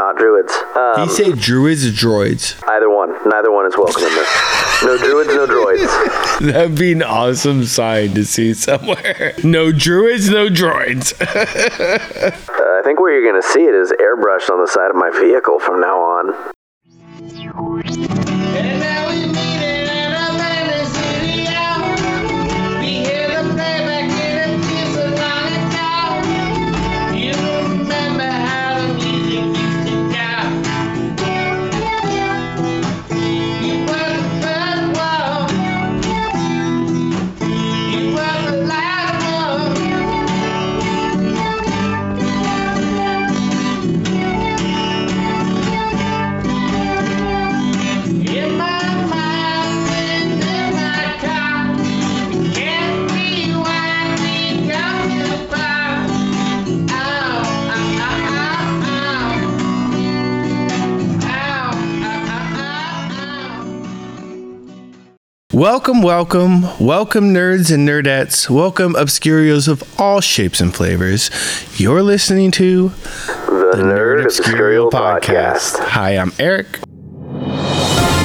not druids. Um, you say druids or droids? either one. Neither one is welcome in this. No druids, no droids. That'd be an awesome sign to see somewhere. No druids, no droids. Uh, I think where you're going to see it is airbrushed on the side of my vehicle from now on. Welcome, welcome, welcome, nerds and nerdettes. Welcome, obscurios of all shapes and flavors. You're listening to The, Nerd Obscurial Podcast. Hi, I'm Erik.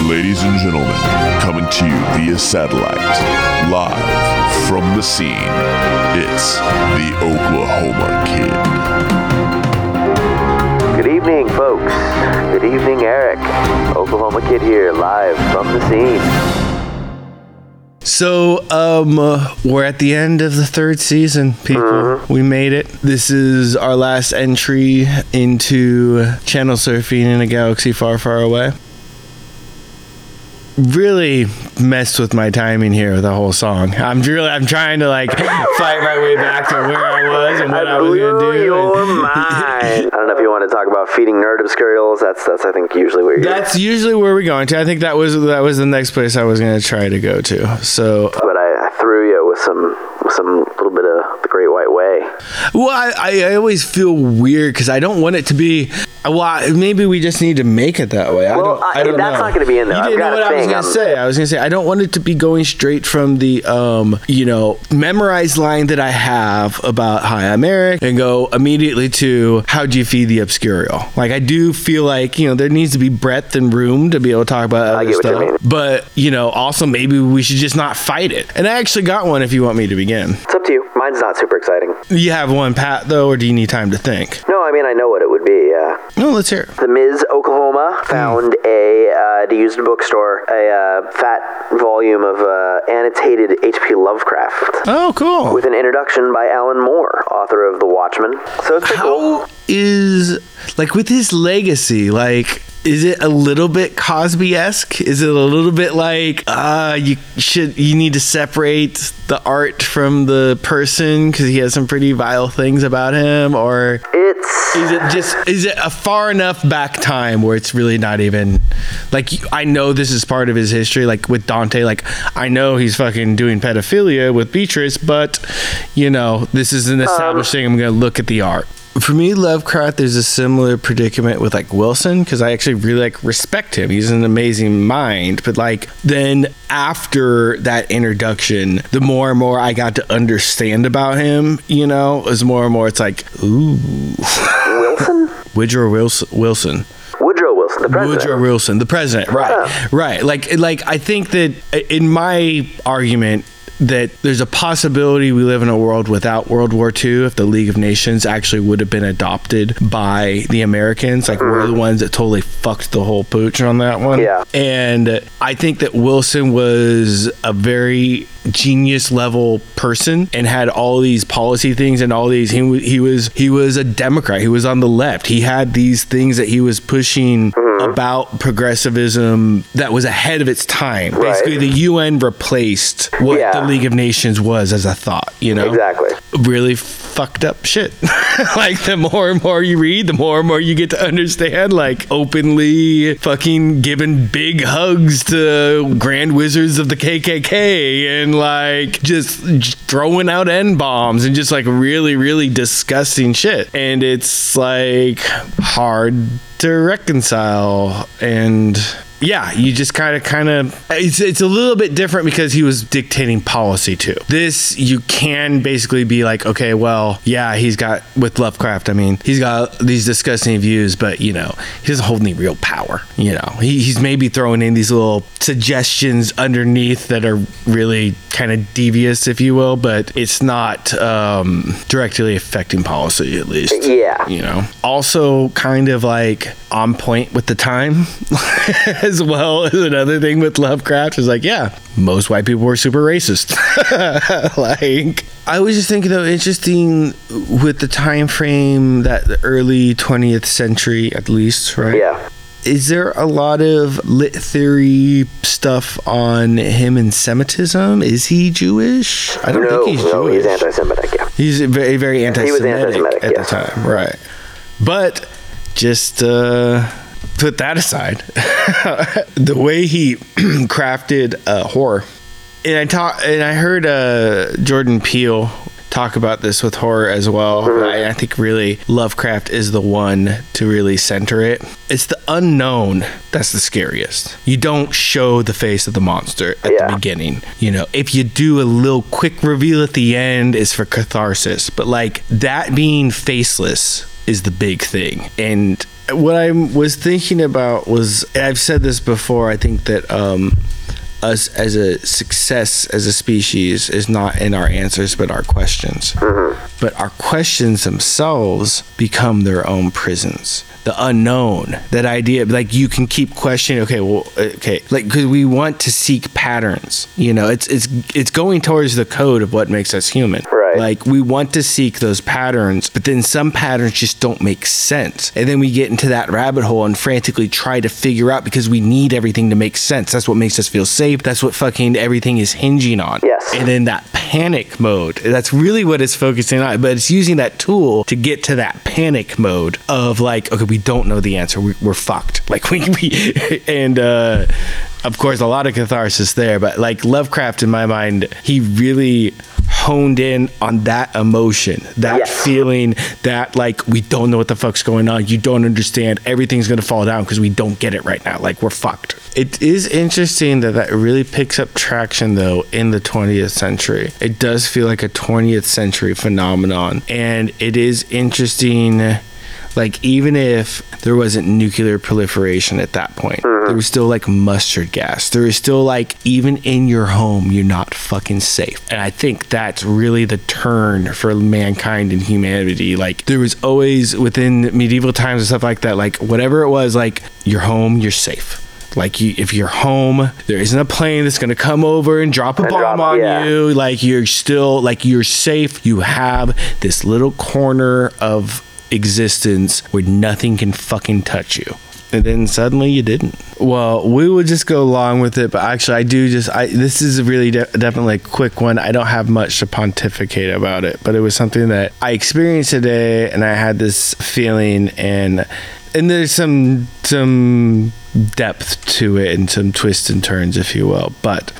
Ladies and gentlemen, coming to you via satellite, live from the scene, it's the Oklahoma Kid. Good evening, folks. Good evening, Erik. Oklahoma Kid here, live from the scene. So, um, uh, we're at the end of the third season, people. We made it. This is our last entry into channel surfing in a galaxy far, far away. Really messed with my timing here with the whole song. I'm really, I'm trying to like fight my way back to where I was and what I, was blew gonna do. your mind. I don't know if you want to talk about feeding nerd obscurials. That's that's I think usually where you're. That's usually where we're going to. I think that was that was the next place I was gonna try to go to. So but I, I threw you with some with some little bit of the Great White Way. Well, I, I always feel weird because I don't want it to be. Well, I- maybe we just need to make it that way. I Well, don't. I- I don't that's know. not gonna be in there. You I've didn't know what I was gonna say. I was gonna say I don't want it to be going straight from the um, you know, memorized line that I have about "Hi, I'm Erik" and go immediately to "How do you feed the obscurial?" Like I do feel like you know there needs to be breadth and room to be able to talk about other you stuff. mean. But you know, also maybe we should just not fight it. And I actually got one if you want me to begin. It's up to you. Mine's not super exciting. You have one, Pat, though, or do you need time to think? No, I mean I know what it would be. Yeah. No, let's hear. it. The Miz, Oklahoma, found a uh, at a used bookstore a uh, fat volume of uh, annotated H.P. Lovecraft Oh, cool. with an introduction by Alan Moore, author of The Watchmen. So it's pretty cool. Is like with his legacy? Like, is it a little bit Cosby esque? Is it a little bit like uh you should you need to separate the art from the person because he has some pretty vile things about him, or It's is it just is it a far enough back time where it's really not even like I know this is part of his history like with Dante like I know he's fucking doing pedophilia with Beatrice but you know this is an established thing I'm gonna look at the art for me Lovecraft there's a similar predicament with like Wilson because I actually really like respect him he's an amazing mind but like then after that introduction the more and more I got to understand about him you know as more and more it's like ooh Wilson? Woodrow Wilson. Wilson. Woodrow Wilson, the president. Woodrow Wilson, the president. Right. Right. Like, like I think that in my argument that there's a possibility we live in a world without World War II if the League of Nations actually would have been adopted by the Americans. Like we're the mm-hmm. ones that totally fucked the whole pooch on that one. Yeah. And I think that Wilson was a very genius level person and had all these policy things and all these he, he was he was a democrat he was on the left he had these things that he was pushing mm-hmm. about progressivism that was ahead of its time basically the UN replaced what Yeah. the League of Nations was as a thought you know Exactly. really fucked up shit. like the more and more you read, the more and more you get to understand. Like openly fucking giving big hugs to grand wizards of the KKK and like just throwing out n bombs and just like really really disgusting shit. And it's like hard to reconcile and yeah, you just kind of, kind of, it's, it's a little bit different because he was dictating policy too. This, you can basically be like, okay, well, yeah, he's got, with Lovecraft, I mean, he's got these disgusting views, but, you know, he doesn't hold any real power. You know, he, he's maybe throwing in these little suggestions underneath that are really kind of devious, if you will, but it's not um, directly affecting policy, at least. Yeah. You know, also kind of like on point with the time as well as another thing with Lovecraft is like, yeah, most white people were super racist. like, I was just thinking though, interesting with the time frame that the early 20th century, at least, right? Yeah. Is there a lot of lit theory stuff on him and Semitism? Is he Jewish? I don't no, think he's no, Jewish. he's anti-Semitic. Yeah. He's very, very anti-Semitic, anti-Semitic, at yes. the time, right? But just uh, put that aside, the way he crafted uh, horror, and I talk, and I heard uh, Jordan Peele talk about this with horror as well. Mm-hmm. I, I think really Lovecraft is the one to really center it. It's the unknown that's the scariest. You don't show the face of the monster at Yeah. the beginning. You know, if you do a little quick reveal at the end, is for catharsis. But like that being faceless is the big thing. And what I was thinking about was I've said this before. I think that um, us as a success as a species is not in our answers but our questions. But our questions themselves become their own prisons. The unknown, that idea, like you can keep questioning. Okay, well, okay, like because we want to seek patterns. You know, it's it's it's going towards the code of what makes us human. Right. Like we want to seek those patterns, but then some patterns just don't make sense. And then we get into that rabbit hole and frantically try to figure out because we need everything to make sense. That's what makes us feel safe. That's what fucking everything is hinging on. Yes. And then that panic mode, that's really what it's focusing on. But it's using that tool to get to that panic mode of like, okay, we don't know the answer. We, we're fucked. Like we, we and uh of course a lot of catharsis there, but like Lovecraft in my mind, he really honed in on that emotion, that Yes. feeling that like we don't know what the fuck's going on. You don't understand. Everything's gonna fall down because we don't get it right now. Like we're fucked. It is interesting that that really picks up traction though in the 20th century. It does feel like a 20th century phenomenon, and it is interesting like even if there wasn't nuclear proliferation at that point mm-hmm. there was still like mustard gas there is still like even in your home you're not fucking safe and i think that's really the turn for mankind and humanity like there was always within medieval times and stuff like that like whatever it was like your home you're safe like you, if you're home, there isn't a plane that's gonna come over and drop a And bomb drop- on yeah. you. Like you're still like you're safe. You have this little corner of existence where nothing can fucking touch you. And then suddenly you didn't. Well, we would just go along with it, but actually, I do just. I this is a really de- definitely a quick one. I don't have much to pontificate about it, but it was something that I experienced today, and I had this feeling, and and there's some some depth to it and some twists and turns, if you will. But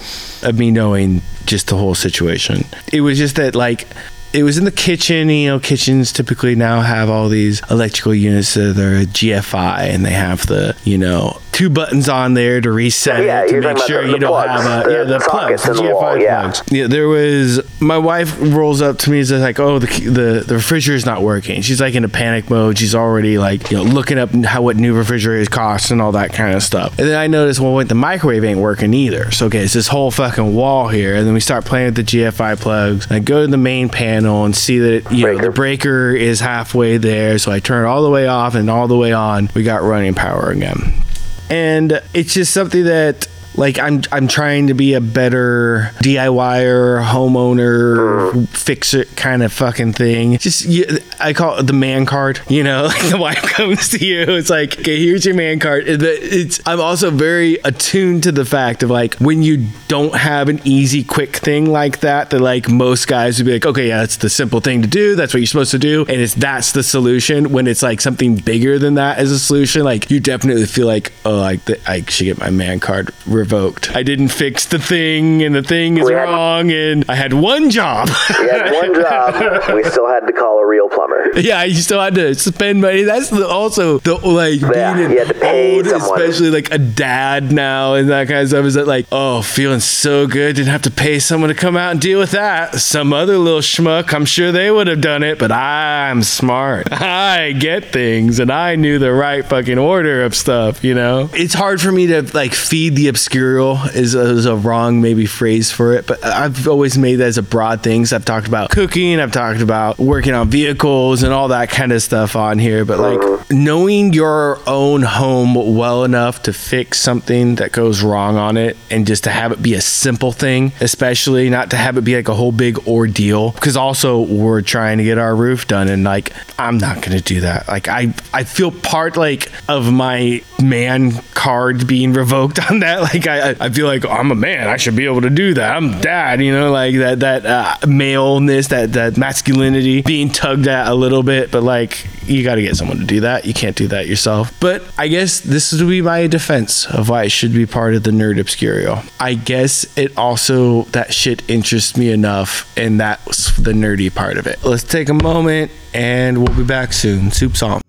of me knowing just the whole situation, it was just that like it was in the kitchen. You know, kitchens typically now have all these electrical units that are GFI, and they have the you know two buttons on there to reset Yeah, it to make sure the- you don't have a the yeah the plugs, the GFI wall, yeah. plugs. Yeah, there was my wife rolls up to me and says like, "Oh, the the the refrigerator's not working." She's like in a panic mode. She's already like you know looking up how what new refrigerators cost and all that kind of stuff. And then I notice well, wait, the microwave ain't working either. So okay, it's this whole fucking wall here. And then we start playing with the GFI plugs. I go to the main panel and see that you know the breaker is halfway there. So I turn it all the way off and all the way on. We got running power again and it's just something that like I'm I'm trying to be a better DIYer, homeowner, fix it kind of fucking thing. Just you, I call it the man card. You know, like the wife comes to you, it's like, okay, here's your man card. It's I'm also very attuned to the fact of like when you don't have an easy, quick thing like that, that like most guys would be like, okay, yeah, that's the simple thing to do. That's what you're supposed to do, and it's that's the solution. When it's like something bigger than that as a solution, like you definitely feel like, oh, like I should get my man card revoked. I didn't fix the thing, and the thing is We had- wrong, and I had one job. We had one job. We still had to call a real plumber. yeah, you still had to spend money. That's the, also the like Yeah, being an you had to pay old, someone. especially like a dad now and that kind of stuff. Is that like, oh, feeling so good? Didn't have to pay someone to come out and deal with that. Some other little schmuck, I'm sure they would have done it, but I'm smart. I get things, and I knew the right fucking order of stuff. You know, it's hard for me to like feed the obscurial is a, is a wrong maybe phrase for it, but I've always made that as a broad thing. So I've talked about cooking, I've talked about working on vehicles and all that kind of stuff on here, but like knowing your own home well enough to fix something that goes wrong on it and just to have it be a simple thing, especially not to have it be like a whole big ordeal. Because also we're trying to get our roof done and like I'm not gonna do that. Like I I feel part like of my man card being revoked on that. Like I I- feel like I'm a man. I should be able to do that. I'm dad. You know, like that that uh, maleness, that that masculinity being tugged at a little bit. But like you got to get someone to do that. You can't do that yourself. But I guess this would be my defense of why it should be part of the nerd obscurio. I guess it also that shit interests me enough, and that's the nerdy part of it. Let's take a moment, and we'll be back soon. Soup song.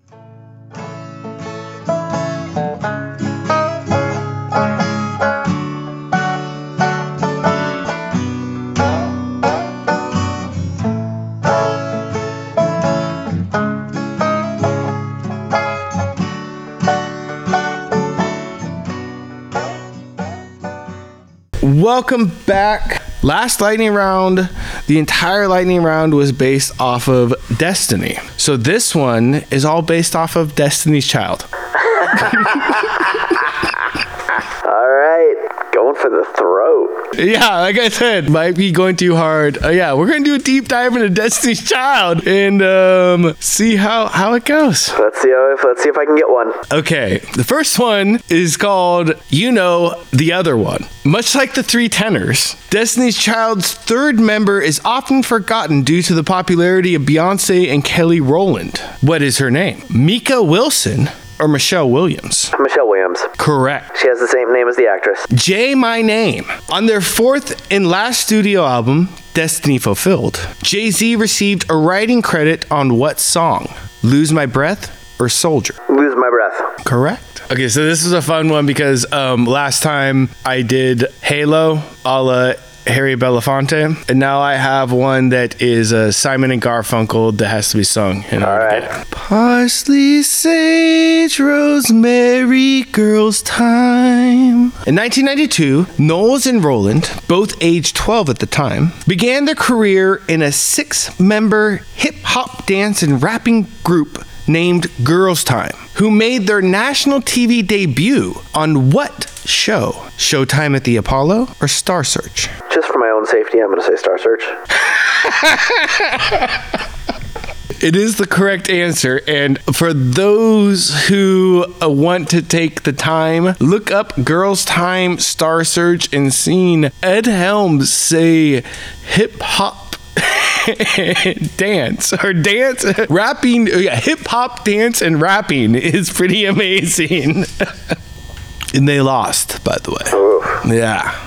Welcome back. Last lightning round, the entire lightning round was based off of Destiny. So this one is all based off of Destiny's Child. All right, going for the throat. Yeah, like I said, might be going too hard. Uh, yeah, we're gonna do a deep dive into Destiny's Child and um, see how how it goes. Let's see if let's see if I can get one. Okay, the first one is called You Know the Other One. Much like the three tenors, Destiny's Child's third member is often forgotten due to the popularity of Beyonce and Kelly Rowland. What is her name? Mika Wilson or Michelle Williams? Michelle Williams. Correct. She has the same name as the actress. J My Name. On their fourth and last studio album, Destiny Fulfilled, Jay Z received a writing credit on what song? Lose My Breath or Soldier? Lose my breath. Correct. Okay, so this is a fun one because um, last time I did Halo a la Harry Belafonte, and now I have one that is uh, Simon and Garfunkel that has to be sung. All right. Parsley, sage, rosemary, girls' time. In 1992, Knowles and Rowland, both age 12 at the time, began their career in a six member hip hop dance and rapping group named Girls Tyme, who made their national TV debut on what show? Showtime at the Apollo or Star Search? Just for my own safety, I'm going to say Star Search. It is the correct answer. And for those who uh, want to take the time, look up Girls Tyme Star Search and seen Ed Helms say hip hop. dance. Or dance rapping yeah, hip hop dance and rapping is pretty amazing. And they lost by the way. Yeah.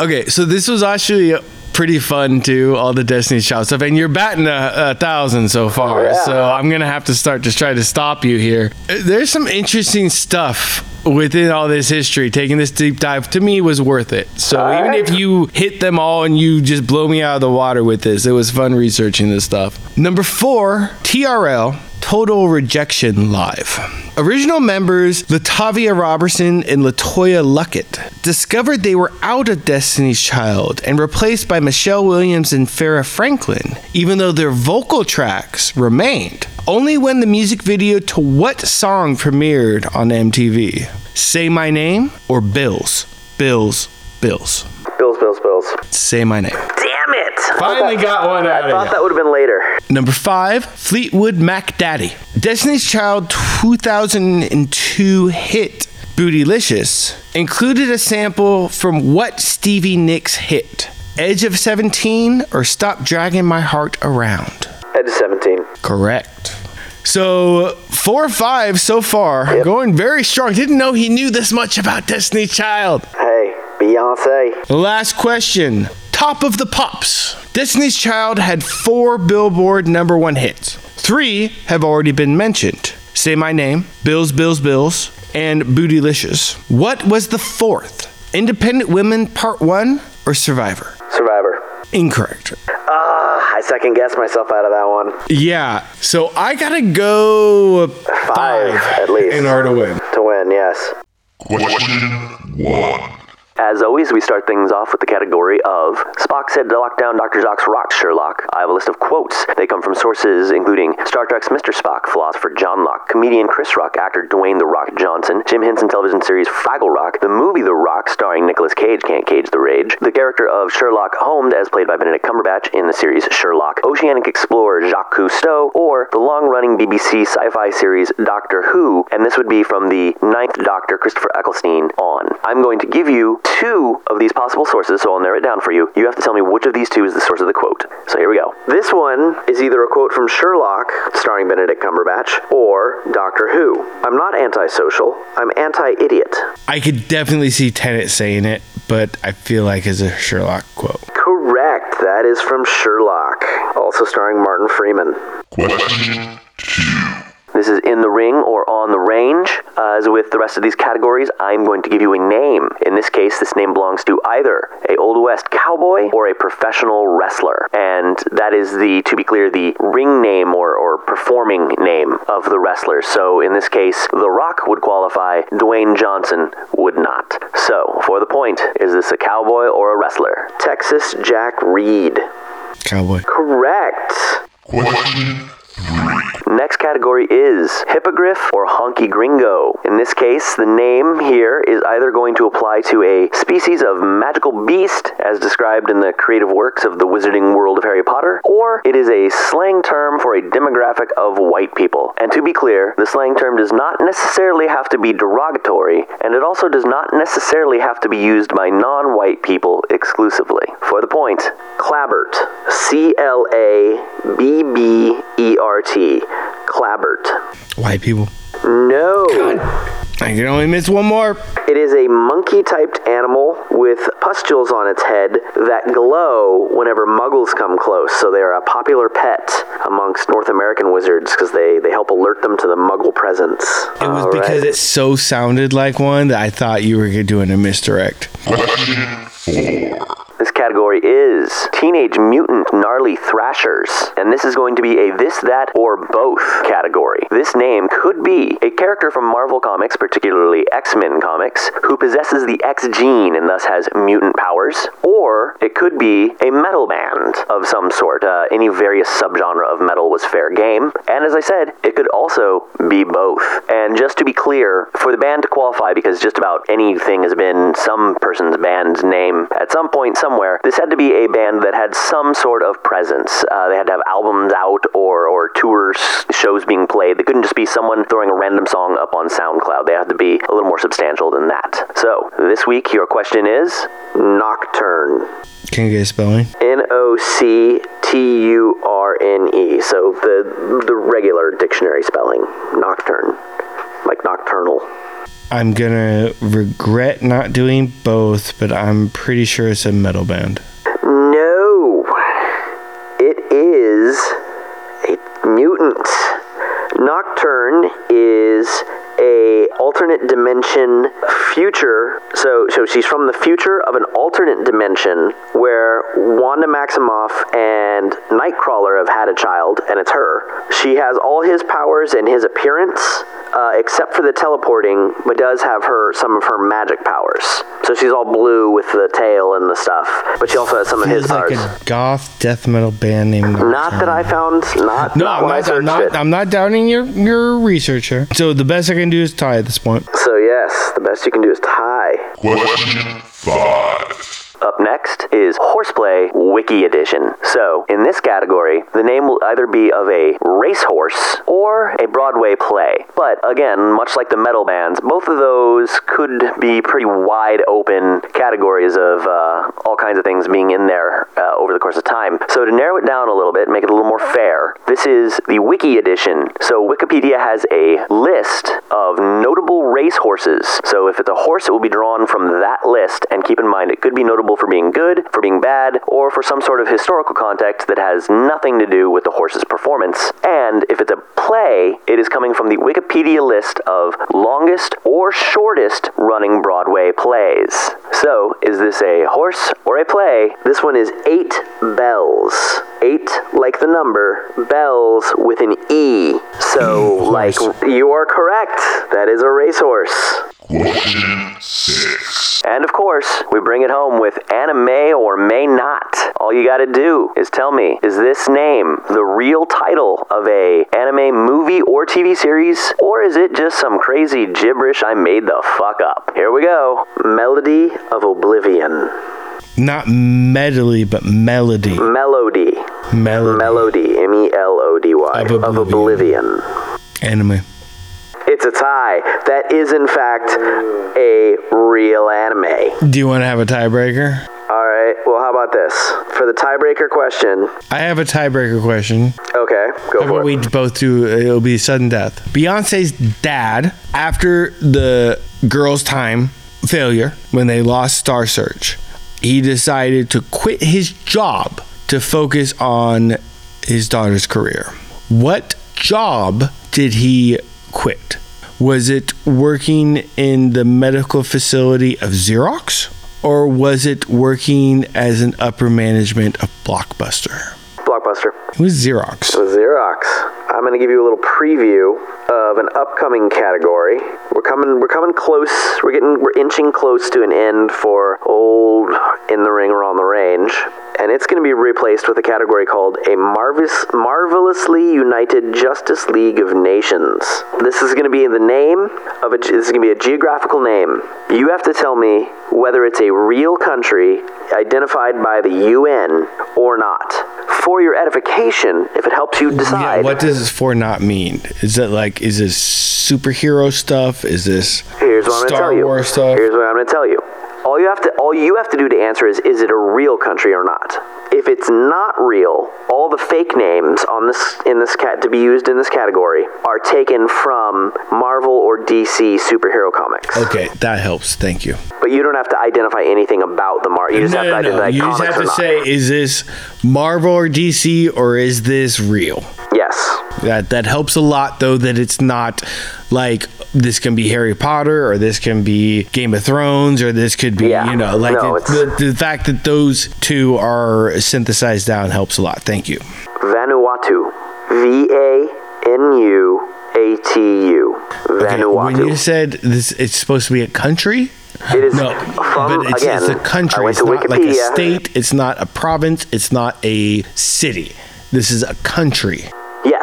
Okay, so this was actually pretty fun too, all the Destiny's Child stuff, and you're batting a, a thousand so far. Oh, yeah. So I'm gonna have to start to try to stop you here. There's some interesting stuff within all this history. Taking this deep dive to me was worth it. So All even right. if you hit them all and you just blow me out of the water with this, it was fun researching this stuff. Number four, TRL. Total Rejection Live. Original members LaTavia Roberson and Latoya Luckett discovered they were out of Destiny's Child and replaced by Michelle Williams and Farrah Franklin, even though their vocal tracks remained. Only when the music video to what song premiered on MTV? Say My Name or Bills? Bills, Bills. Bills, Bills, Bills. Say My Name. Damn it! Finally got one out of it. I thought you. that would have been later. Number five, Fleetwood Mac Daddy. Destiny's Child 2002 hit Bootylicious included a sample from what Stevie Nicks hit? Edge of 17 or Stop Dragging My Heart Around? Edge of 17. Correct. So four or five so far, Yep. going very strong. Didn't know he knew this much about Destiny's Child. Hey, Beyonce. Last question. Top of the pops. Destiny's Child had four Billboard number one hits. Three have already been mentioned. Say My Name, Bills, Bills, Bills, and Bootylicious. What was the fourth? Independent Women Part 1 or Survivor? Survivor. Incorrect. Ah, I second guessed myself out of that one. Yeah, so I gotta go Five, at least. in order to win. To win, yes. Question one. As always, we start things off with the category of Spock said to lock down Dr. Zox rocked Sherlock. I have a list of quotes. They come from sources including Star Trek's Mr. Spock, philosopher John Locke, comedian Chris Rock, actor Dwayne The Rock Johnson, Jim Henson television series Fraggle Rock, the movie The Rock starring Nicolas Cage Can't Cage the Rage, the character of Sherlock Holmes as played by Benedict Cumberbatch in the series Sherlock, oceanic explorer Jacques Cousteau, or the long-running BBC sci-fi series Doctor Who, and this would be from the Ninth Doctor Christopher Eccleston on. I'm going to give you two of these possible sources, so I'll narrow it down for you. You have to tell me which of these two is the source of the quote. So here we go. This one is either a quote from Sherlock, starring Benedict Cumberbatch, or Doctor Who. I'm not antisocial. I'm anti-idiot. I could definitely see Tennant saying it, but I feel like it's a Sherlock quote. Correct. That is from Sherlock, also starring Martin Freeman. Question two. This is in the ring or on the range. Uh, as with the rest of these categories, I'm going to give you a name. In this case, this name belongs to either a Old West cowboy or a professional wrestler. And that is the, to be clear, the ring name or, or performing name of the wrestler. So in this case, The Rock would qualify, Dwayne Johnson would not. So, for the point, is this a cowboy or a wrestler? Texas Jack Reed. Cowboy. Correct. Question Next category is hippogriff or honky gringo. In this case, the name here is either going to apply to a species of magical beast, as described in the creative works of the wizarding world of Harry Potter, or it is a slang term for a demographic of white people. And to be clear, the slang term does not necessarily have to be derogatory, and it also does not necessarily have to be used by non white people exclusively. For the point, clabbert. C L A B B E R T. Clabbert. White people. No. I can only miss one more. It is a monkey typed animal with pustules on its head that glow whenever muggles come close. So they are a popular pet amongst North American wizards because they, they help alert them to the muggle presence. It was All because right. it so sounded like one that I thought you were doing a misdirect. This category is Teenage Mutant Gnarly Thrashers, and this is going to be a this, that, or both category. This name could be a character from Marvel Comics, particularly X Men comics, who possesses the X gene and thus has mutant powers, or it could be a metal band of some sort. Uh, any various subgenre of metal was fair game, and as I said, it could also be both. And just to be clear, for the band to qualify, because just about anything has been some person's band's name at some point somewhere, this had to be a band that had some sort of presence. Uh, they had to have albums out or, or tours, shows being played. They couldn't just be someone throwing a random song up on SoundCloud. They had to be a little more substantial than that. So, this week, your question is Nocturne. Can you get a spelling? N O C T U R N E. So the the regular dictionary spelling, nocturne, like nocturnal. I'm gonna regret not doing both, but I'm pretty sure it's a metal band. No, it is a mutant. Nocturne is a alternate dimension future. So, so she's from the future of an alternate dimension where Wanda Maximoff and Nightcrawler have had a child, and it's her. She has all his powers and his appearance, uh, except for the teleporting, but does have her some of her magic powers. So she's all blue with the tail and the stuff, but she also has some of his Feels like powers. a goth death metal band named. Not that I found. Not No, not I'm not, I'm not. I'm not doubting your your researcher. So the best I can do is tie at this point. So yes, the best you can do is tie. Question five. Up next is Horseplay Wiki Edition. So, in this category, the name will either be of a racehorse or a Broadway play. But again, much like the metal bands, both of those could be pretty wide open categories of uh, all kinds of things being in there uh, over the course of time. So, to narrow it down a little bit, make it a little more fair, this is the Wiki Edition. So, Wikipedia has a list of notable racehorses. So, if it's a horse, it will be drawn from that list. And keep in mind, it could be notable for being good, for being bad, or for some sort of historical context that has nothing to do with the horse's performance. And if it's a play, it is coming from the Wikipedia list of longest or shortest running Broadway plays. So, is this a horse or a play? This one is Eight Bells. Eight, like the number, bells with an E. So, like, you are correct. That is a racehorse. Question six. And of course, we bring it home with anime or may not. All you gotta do is tell me, is this name the real title of a anime movie or TV series? Or is it just some crazy gibberish I made the fuck up? Here we go. Melody of Oblivion. Not medley, but melody. Melody. Melody. Melody. M E L O D Y. Of Of Oblivion. Oblivion. Anime. It's a tie. That is, in fact, a real anime. Do you want to have a tiebreaker? All right. Well, how about this? For the tiebreaker question. I have a tiebreaker question. Okay, go How for it. we both do? It'll be sudden death. Beyonce's dad, after the girls' time failure, when they lost Star Search, he decided to quit his job to focus on his daughter's career. What job did he quit? Was it working in the medical facility of Xerox? Or was it working as an upper management of Blockbuster? Blockbuster. It was Xerox. Xerox. I'm going to give you a little preview of an upcoming category. We're coming. We're coming close. We're getting. We're inching close to an end for old in the ring or on the range, and it's going to be replaced with a category called a marvelous, marvelously united Justice League of Nations. This is going to be the name of a. This is going to be a geographical name. You have to tell me whether it's a real country identified by the UN or not. For your edification, if it helps you Yeah, decide. what does for not mean? Is it like is this superhero stuff? Is this Here's what I'm Star gonna tell you. Wars stuff? Here's what I'm gonna tell you. All you have to all you have to do to answer is is it a real country or not? If it's not real, all the fake names on this in this cat to be used in this category are taken from Marvel or DC superhero comics. Okay, that helps. Thank you. But you don't have to identify anything about the Marvel. You just no, have to no, no. You just have to say, is this Marvel or DC or is this real? yes. That that helps a lot though that it's not like this can be Harry Potter or this can be Game of Thrones or this could be Yeah. you know like No, it- the, the fact that those two are synthesized down helps a lot. Thank you. Vanuatu. V A N U A T U. Okay, when you said this, it's supposed to be a country. It is No, from but it's, again. it's a country. It's not like a state. It's not a province. It's not a city. This is a country.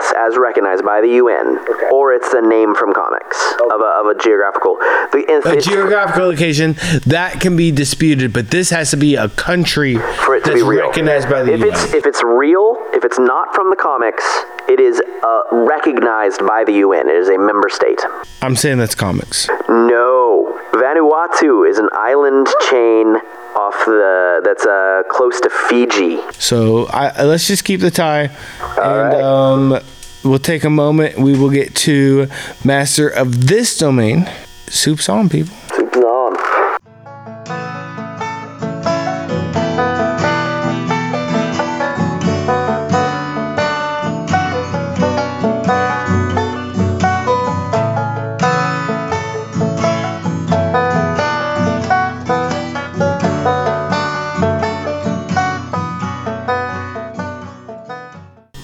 Yes, as recognized by the UN, or it's a name from comics of, a, of a geographical. The, it's, A it's- geographical location that can be disputed, but this has to be a country for it to that's be real. recognized by the if UN. it's if it's real, if it's not from the comics, it is uh, recognized by the UN. It is a member state. I'm saying that's comics. No, Vanuatu is an island chain off the that's uh, close to Fiji. So I, let's just keep the tie, and right. um, we'll take a moment. We will get to master of this domain. Soup's on, people. Soup's on.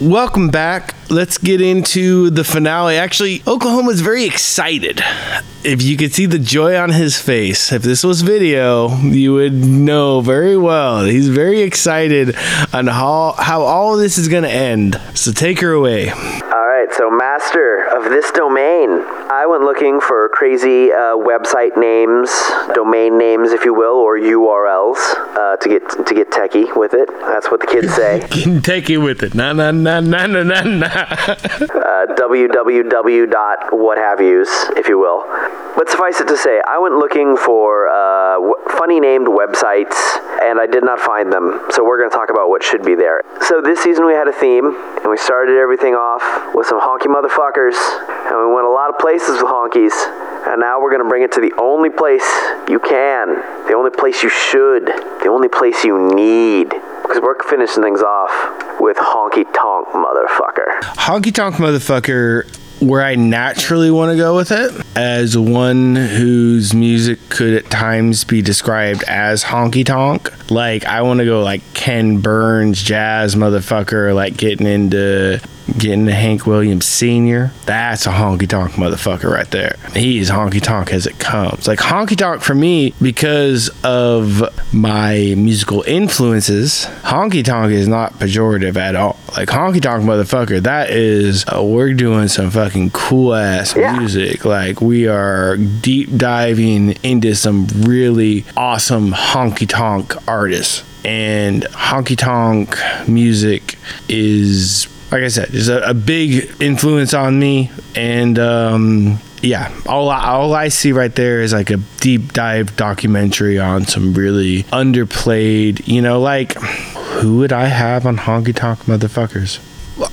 Welcome back. Let's get into the finale. Actually, Oklahoma's very excited. If you could see the joy on his face, if this was video, you would know very well. He's very excited on how how all this is going to end. So take her away. All right. right, so master of this domain. I went looking for crazy uh, website names, domain names, if you will, or URLs uh, to get to get techie with it. That's what the kids say. Take it with it. Na na na na na na na. uh, www dot what have yous, if you will. But suffice it to say, I went looking for uh, w- funny named websites, and I did not find them. So we're going to talk about what should be there. So this season we had a theme, and we started everything off with some honky motherfuckers, and we went a lot of places with honkies. And now we're to bring it to the only place you can, the only place you should, the only place you need. Because we're finishing things off with honky tonk motherfucker. Honky tonk motherfucker, where I naturally want to go with it, as one whose music could at times be described as honky tonk. Like, I want to go like Ken Burns, jazz motherfucker, like getting into. Getting into Hank Williams Sr. That's a honky tonk motherfucker right there. He is honky tonk as it comes. Like honky tonk for me, because of my musical influences, honky tonk is not pejorative at all. Like honky tonk motherfucker, that is uh, we're doing some fucking cool ass Yeah. music. Like we are deep diving into some really awesome honky tonk artists. And honky tonk music is like I said, is a, a big influence on me. And um yeah, all I, all I see right there is like a deep dive documentary on some really underplayed, you know, like who would I have on honky tonk motherfuckers?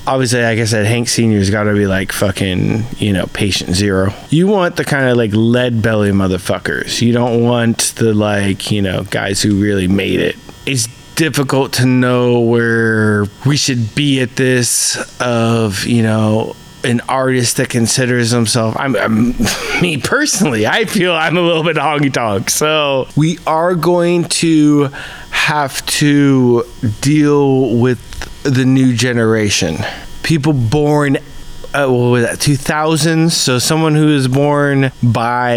Obviously, like I said, Hank Senior's got to be like fucking, you know, patient zero. You want the kind of like Lead Belly motherfuckers. You don't want the like, you know, guys who really made it. It's difficult to know where we should be at this of, you know, an artist that considers himself I'm, I'm me personally i feel i'm a little bit honky tonk so we are going to have to deal with the new generation. People born uh, what was that 2000s so someone who was born by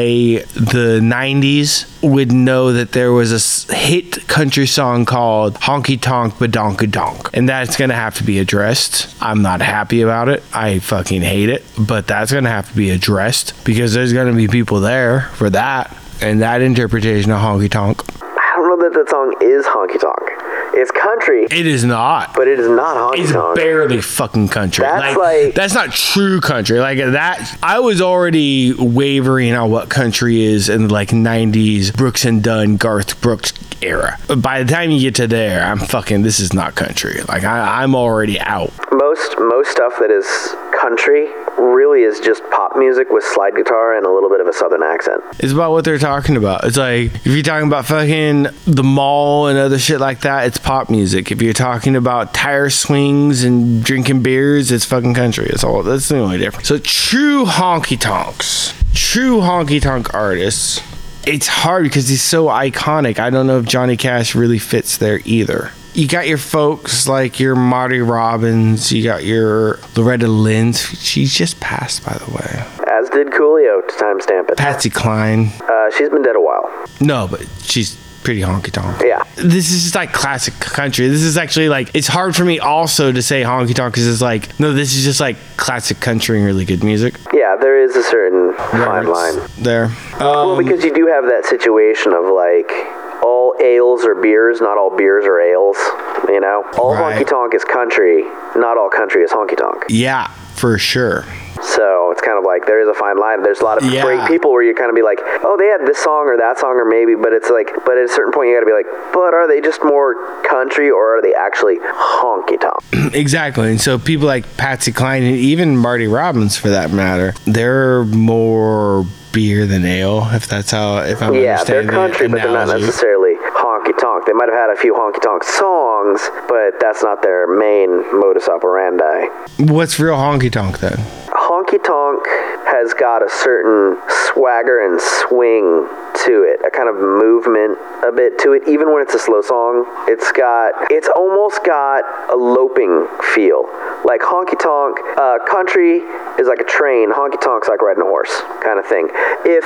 the 90s would know that there was a hit country song called honky tonk badonkadonk. And that's gonna have to be addressed. I'm not happy about it. I fucking hate it. But that's gonna have to be addressed because there's gonna be people there for that. And that interpretation of honky tonk. I don't know that that song is honky tonk. It's country, it is not but it is not honky It's tonk. barely fucking country. That's like- that's not true country. Like that, I was already wavering on what country is in like '90s Brooks and Dunn, Garth Brooks era. But by the time you get to there, I'm fucking. This is not country. Like I, I'm already out. most most stuff that is country really is just pop music with slide guitar and a little bit of a southern accent. It's about what they're talking about. It's like if you're talking about fucking the mall and other shit like that, it's pop music. If you're talking about tire swings and drinking beers, it's fucking country. It's all that's the only difference. So true honky tonks, true honky tonk artists. It's hard because he's so iconic. I don't know if Johnny Cash really fits there either. You got your folks like your Marty Robbins, you got your Loretta Lynn's. She's just passed, by the way. As did Coolio to timestamp it. Patsy Cline. Uh, she's been dead a while. No, but she's pretty honky tonk. Yeah. This is just like classic country. This is actually like it's hard for me also to say honky tonk because it's like no, this is just like classic country and really good music. Yeah, there is a certain fine line. there. well, because you do have that situation of like all ales are beers, not all beers are ales. You know, all Right. honky tonk is country, not all country is honky tonk. Yeah, for sure. So it's kind of like there is a fine line. There's a lot of Yeah. great people where you kind of be like, oh, they had this song or that song or maybe, but it's like, but at a certain point you got to be like, but are they just more country or are they actually honky tonk? Exactly. And so people like Patsy Cline and even Marty Robbins for that matter, they're more beer than ale, if that's how if I'm yeah, they're understanding the country, but they're not necessarily honky tonk. They might have had a few honky tonk songs, but that's not their main modus operandi. What's real honky tonk then? Honky tonk has got a certain swagger and swing to it, a kind of movement a bit to it, even when it's a slow song. It's got, it's almost got a loping feel. Like honky tonk, uh, country is like a train, honky tonk's like riding a horse kind of thing. If,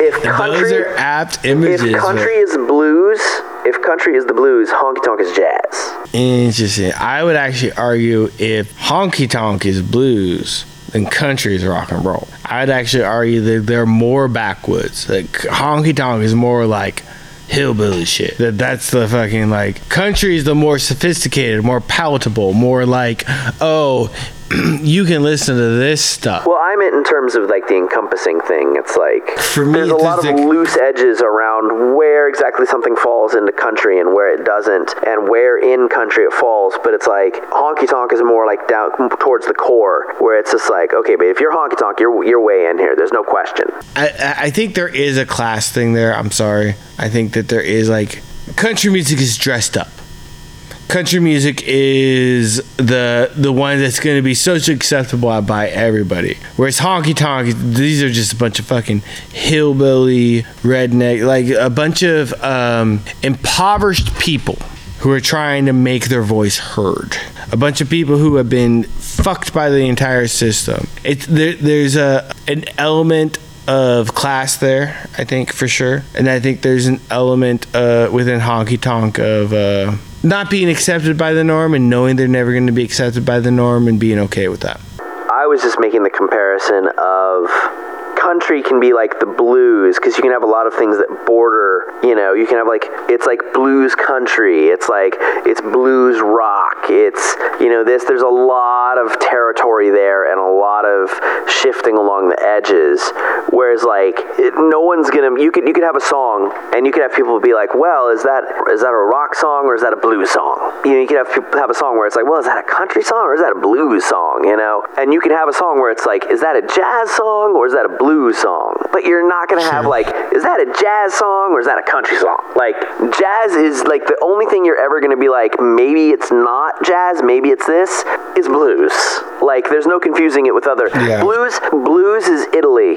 if Those are apt if images. country is blues, if country is the blues, honky tonk is jazz. Interesting. I would actually argue if honky tonk is blues, then country is rock and roll. I'd actually argue that they're more backwoods. Like honky tonk is more like hillbilly shit. That that's the fucking like country is the more sophisticated, more palatable, more like oh, you can listen to this stuff. Well, I meant in terms of like the encompassing thing. It's like For me, there's a lot of loose edges around where exactly something falls into country and where it doesn't, and where in country it falls. But it's like honky tonk is more like down towards the core, where it's just like okay, but if you're honky tonk, you're you're way in here. There's no question. I- I think there is a class thing there. I'm sorry. I think that there is like country music is dressed up. Country music is the the one that's going to be socially acceptable by everybody. Whereas honky tonk, these are just a bunch of fucking hillbilly redneck, like a bunch of um, impoverished people who are trying to make their voice heard. A bunch of people who have been fucked by the entire system. It's there, there's a an element of class there, I think for sure, and I think there's an element uh, within honky tonk of uh, not being accepted by the norm and knowing they're never going to be accepted by the norm and being okay with that. I was just making the comparison of country can be like the blues because you can have a lot of things that border you know you can have like it's like blues country it's like it's blues rock it's you know this there's a lot of territory there and a lot of shifting along the edges whereas like it, no one's gonna you could you could have a song and you could have people be like well is that is that a rock song or is that a blues song? You know you could have people have a song where it's like well is that a country song or is that a blues song you know? And you could have a song where it's like is that a jazz song or is that a blues song? But you're not gonna have like is that a jazz song or is that a country song? Like jazz is like the only thing you're ever gonna be like maybe it's not jazz maybe it's this is blues. Like there's no confusing it with other Yeah. blues blues is italy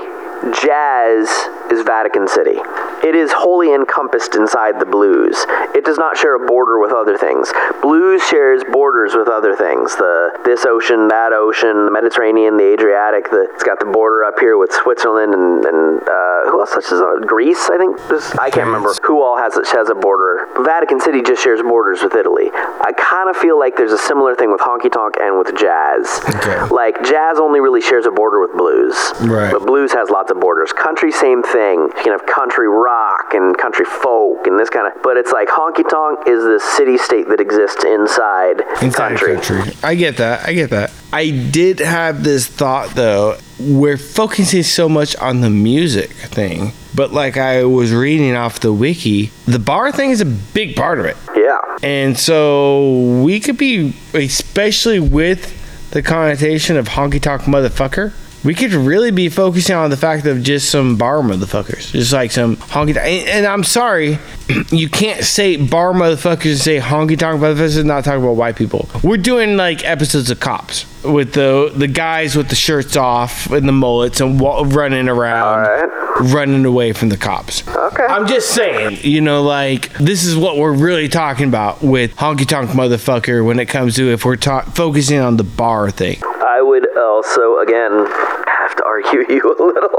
jazz is vatican city. It is wholly encompassed inside the blues. It does not share a border with other things. Blues shares borders with other things. The this ocean that ocean the mediterranean the adriatic the, it's got the border up here with switzerland and, and uh, who else touches on it? greece i think? There's- i can't remember who all has has a border. Vatican city just shares borders with italy. I kind of feel like there's a similar thing with honky tonk and with jazz. Okay. like jazz only really shares a border with blues. Right. but blues has lots of borders. Country same thing you can have country rock and country folk and this kind of but it's like honky tonk is the city state that exists inside, Inside country. country. I get that. I get that. I did have this thought though. We're focusing so much on the music thing, but like I was reading off the wiki, the bar thing is a big part of it. yeah And so we could be, especially with the connotation of honky tonk motherfucker, we could really be focusing on the fact of just some bar motherfuckers, just like some honky. And, and I'm sorry, you can't say bar motherfuckers and say honky tonk motherfuckers and not talk about white people. We're doing like episodes of Cops with the the guys with the shirts off and the mullets and wa- running around Alright. running away from the cops. Okay. I'm just saying, you know, like this is what we're really talking about with honky tonk motherfucker when it comes to if we're ta- focusing on the bar thing. I would also again have to argue you a little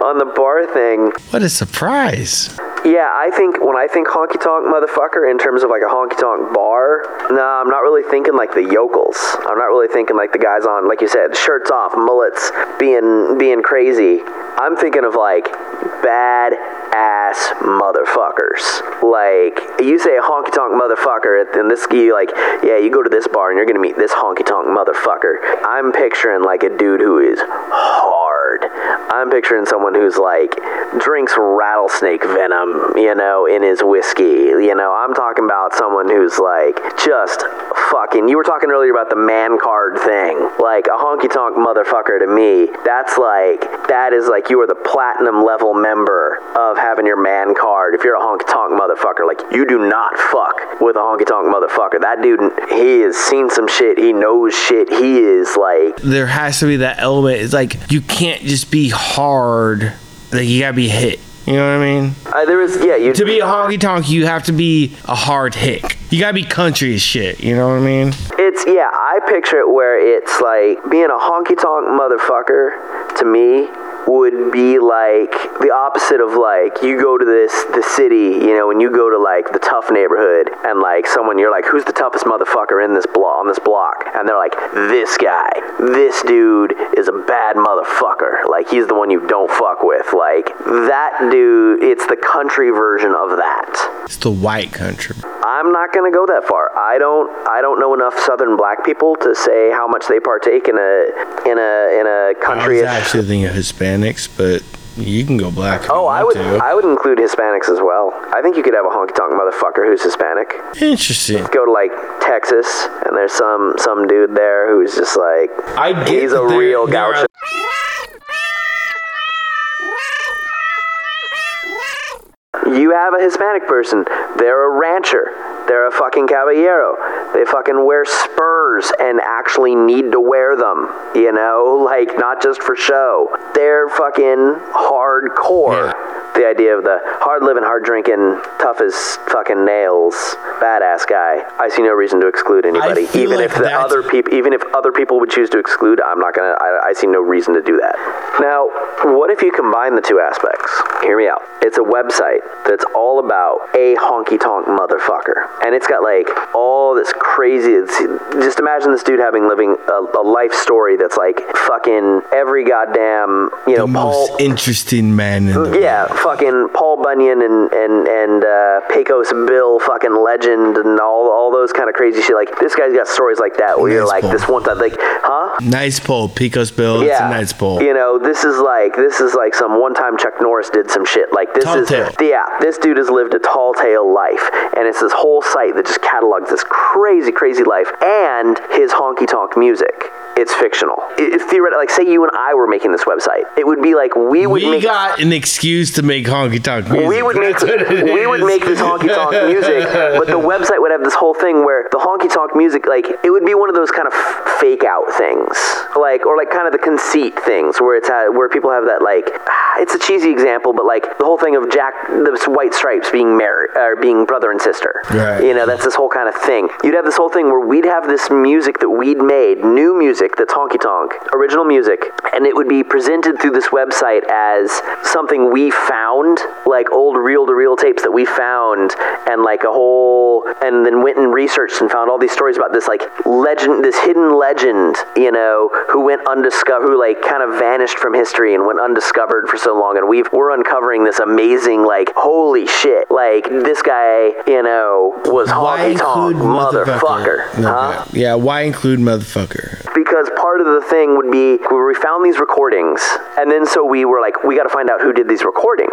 on the bar thing What a surprise! Yeah, I think when I think honky tonk motherfucker in terms of like a honky tonk bar, nah, I'm not really thinking like the yokels. I'm not really thinking like the guys on, like you said, shirts off, mullets, being being crazy. I'm thinking of like bad ass motherfuckers. Like you say a honky tonk motherfucker, and this you like, yeah, you go to this bar and you're gonna meet this honky tonk motherfucker. I'm picturing like a dude who is hard. I'm picturing someone who's like drinks rattlesnake venom, you know, in his whiskey. You know, I'm talking about someone who's like just fucking. You were talking earlier about the man card thing. Like a honky tonk motherfucker to me, that's like that is like you are the platinum level member of having your man card. If you're a honky tonk motherfucker, like you do not fuck with a honky tonk motherfucker. That dude, he has seen some shit. He knows shit. He is like There has to be that element. It's like you can't just be hard. Like you gotta be hit. You know what I mean? uh, there is yeah. You To be a honky tonk, you have to be a hard hick. You gotta be country as shit. You know what I mean? It's yeah, I picture it where it's like being a honky tonk motherfucker to me would be like the opposite of like you go to this the city, you know, when you go to like the tough neighborhood and like someone you're like, who's the toughest motherfucker in this block on this block? And they're like, this guy, this dude is a bad motherfucker. Like he's the one you don't fuck with. Like that dude, it's the country version of that. It's the white country. I'm not going to go that far. I don't. I don't know enough Southern black people to say how much they partake in a in a in a country. I was actually thinking of Hispanics, but you can go black. oh, I would. to. I would include Hispanics as well. I think you could have a honky tonk motherfucker who's Hispanic. Interesting. Go to like Texas, and there's some some dude there who's just like I get he's a there- real are- gaucho. You have a Hispanic person. They're a rancher. They're a fucking caballero. They fucking wear spurs and actually need to wear them. You know, like not just for show. They're fucking hardcore. The idea of the hard living, hard drinking, tough as fucking nails, badass guy. I see no reason to exclude anybody. Even like if the other people, even if other people would choose to exclude, I'm not gonna. I, I see no reason to do that. Now, what if you combine the two aspects? Hear me out. It's a website that's all about a honky tonk motherfucker, and it's got like all this crazy. It's, just imagine this dude having living a, a life story that's like fucking every goddamn you know the Paul. most interesting man in world. Yeah, fucking Paul Bunyan and and and uh, Pecos Bill, fucking legend, and all all those kind of crazy shit. Like this guy's got stories like that where you're like, Paul. this one time, like, huh? Nice poll, Pecos Bill. It's a nice poll. You know, this is like this is like some one time Chuck Norris did some shit. Like this Tall is tale. yeah, this dude has lived a tall tale life, and it's this whole site that just catalogs this crazy, crazy life and his honky tonk music. It's fictional. It, theoretically, like say you and I were making this website, it would be like we would we make got an excuse to make honky tonk music. we would make That's what it we would make this honky tonk music, but the website would have this whole thing where the honky tonk music, like it would be one of those kind of f- fake out things, like or like kind of the conceit things where it's uh, where people have that like it's a cheesy example, but like the whole thing of Jack the White Stripes being married or being brother and sister. Right. You know, that's this whole kind of thing. You'd have this whole thing where we'd have this music that we'd made, new music that's honky tonk, original music, and it would be presented through this website as something we found, like old reel to reel tapes that we found, and like a whole, and then went and researched and found all these stories about this like legend, this hidden legend, you know, who went undiscovered, who like kind of vanished from history and went undiscovered for so long, and we've we're uncovering this amazing like holy shit, like this guy, you know, was honky tonk motherfucker, Okay. huh? Yeah, why include motherfucker? because part of the thing would be we found these recordings and then so we were like we got to find out who did these recordings.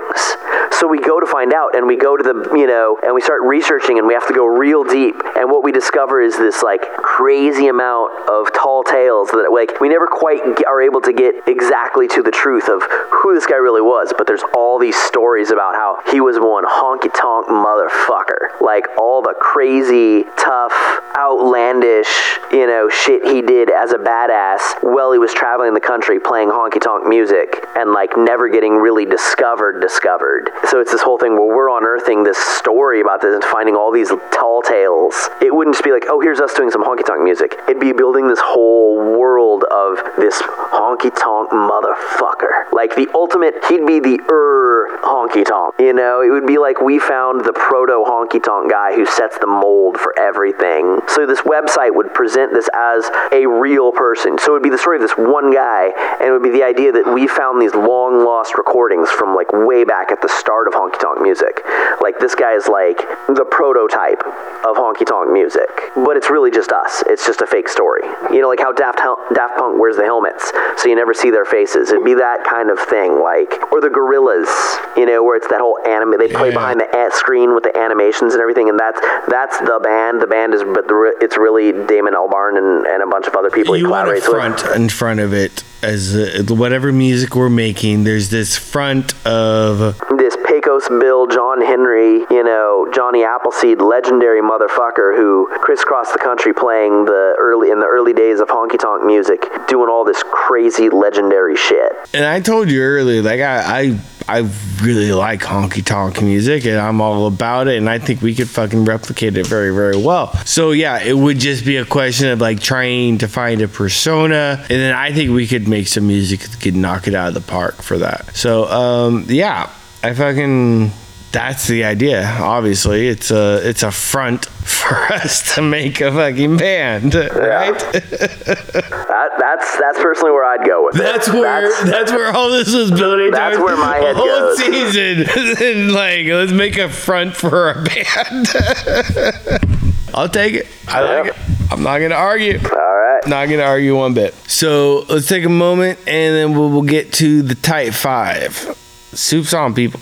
So we go to find out and we go to the you know and we start researching and we have to go real deep. And what we discover is this like crazy amount of tall tales that like we never quite are able to get exactly to the truth of who this guy really was but there's all these stories about how he was one honky tonk motherfucker. Like all the crazy tough outlandish you know shit he did as a badass while he was traveling the country playing honky tonk music and like never getting really discovered discovered. So it's this whole thing where we're unearthing this story about this and finding all these tall tales. It wouldn't just be like oh here's us doing some honky tonk music. It'd be building this whole world of this honky tonk motherfucker. Like the ultimate he'd be the er honky tonk you know? It would be like we found the proto honky tonk guy who sets the mold for everything. So this website would present this as a real person. So it would be the story of this one guy and it would be the idea that we found these long lost recordings from like way back at the start of honky tonk music. Like this guy is like the prototype of honky tonk music. But it's really just us. It's just a fake story. You know like how daft, Hel- daft punk wears the helmets so you never see their faces. It'd be that kind of thing like or the Gorillaz you know where it's that whole anime they play Yeah. behind the screen with the animations and everything and that's that's the band. The band is but the, it's really damon albarn and, and a bunch of other people. he you want a front in front of it as uh, whatever music we're making. There's this front of this Pecos Bill, John Henry, you know, Johnny Appleseed, legendary motherfucker who crisscrossed the country playing the early in the early days of honky tonk music, doing all this crazy legendary shit. And I told you earlier, like I, I, I really like honky tonk music and I'm all about it and I think we could fucking replicate it very very well. So yeah, it would just be a question of like trying to find a persona and then I think we could make some music that could knock it out of the park for that. So um yeah, I fucking that's the idea. Obviously, it's a it's a front for us to make a fucking band, right? That, that's that's personally where I'd go with it. That's where that's, where all this was building. That's where my head whole goes. season. and like, let's make a front for a band. I'll take it. I like it. I'm not gonna argue. All right. Not gonna argue one bit. So let's take a moment, and then we'll, we'll get to the tight five. Soup's on, people.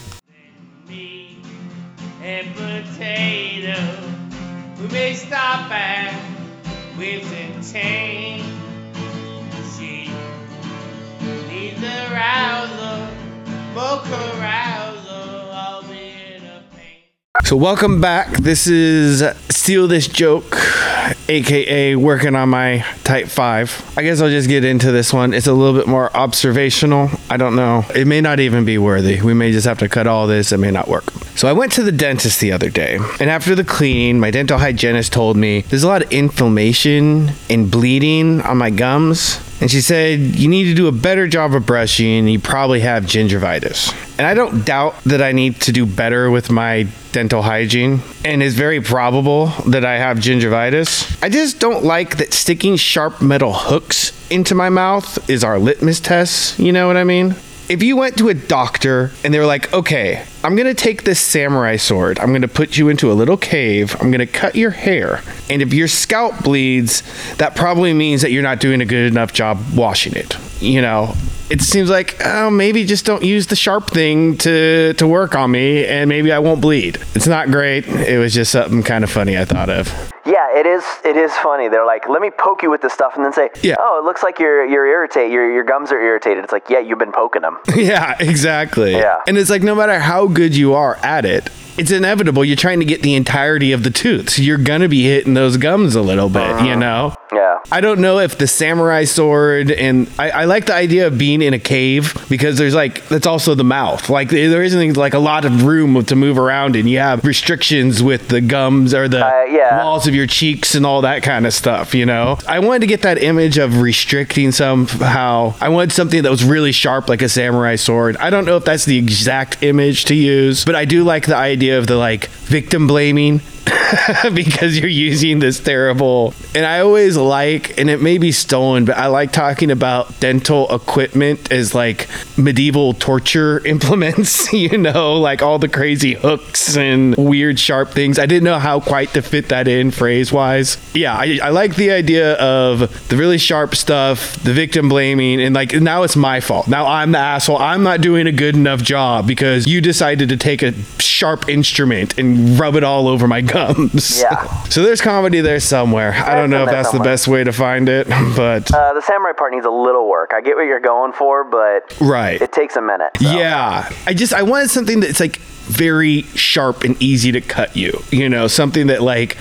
So welcome back. This is Steal This Joke, aka working on my tight five. I guess I'll just get into this one. It's a little bit more observational. I don't know. It may not even be worthy. We may just have to cut all this. It may not work. So I went to the dentist the other day, and after the cleaning, my dental hygienist told me there's a lot of inflammation and bleeding on my gums. And she said, You need to do a better job of brushing. You probably have gingivitis. And I don't doubt that I need to do better with my dental hygiene. And it's very probable that I have gingivitis. I just don't like that sticking sharp metal hooks into my mouth is our litmus test. You know what I mean? If you went to a doctor and they were like, okay, I'm gonna take this samurai sword, I'm gonna put you into a little cave, I'm gonna cut your hair, and if your scalp bleeds, that probably means that you're not doing a good enough job washing it. You know, it seems like oh, maybe just don't use the sharp thing to to work on me, and maybe I won't bleed. It's not great. It was just something kind of funny I thought of. Yeah, it is. It is funny. They're like, let me poke you with this stuff, and then say, Yeah. oh, it looks like you're you're irritated. Your your gums are irritated. It's like, yeah, you've been poking them. Yeah, exactly. Yeah. And it's like no matter how good you are at it, it's inevitable. You're trying to get the entirety of the tooth. So you're gonna be hitting those gums a little bit, you know? Yeah. I don't know if the samurai sword and I, I like the idea of being in a cave because there's like that's also the mouth. Like there isn't like a lot of room to move around and you have restrictions with the gums or the Uh, yeah. walls of your cheeks and all that kind of stuff, you know? I wanted to get that image of restricting somehow. I wanted something that was really sharp like a samurai sword. I don't know if that's the exact image to use, but I do like the idea of the like victim blaming because you're using this terrible and i always like and it may be stolen but i like talking about dental equipment as like medieval torture implements you know like all the crazy hooks and weird sharp things. I didn't know how quite to fit that in phrase wise yeah I, I like the idea of the really sharp stuff the victim blaming and like now it's my fault. Now i'm the asshole. I'm not doing a good enough job because you decided to take a sharp instrument and rub it all over my gums Yeah. so there's comedy there somewhere i don't know if that's the best way to find it but Uh, the samurai part needs a little work. I get what you're going for, but right it takes a minute. so. Yeah. I just I wanted something that's like very sharp and easy to cut you. You know, something that like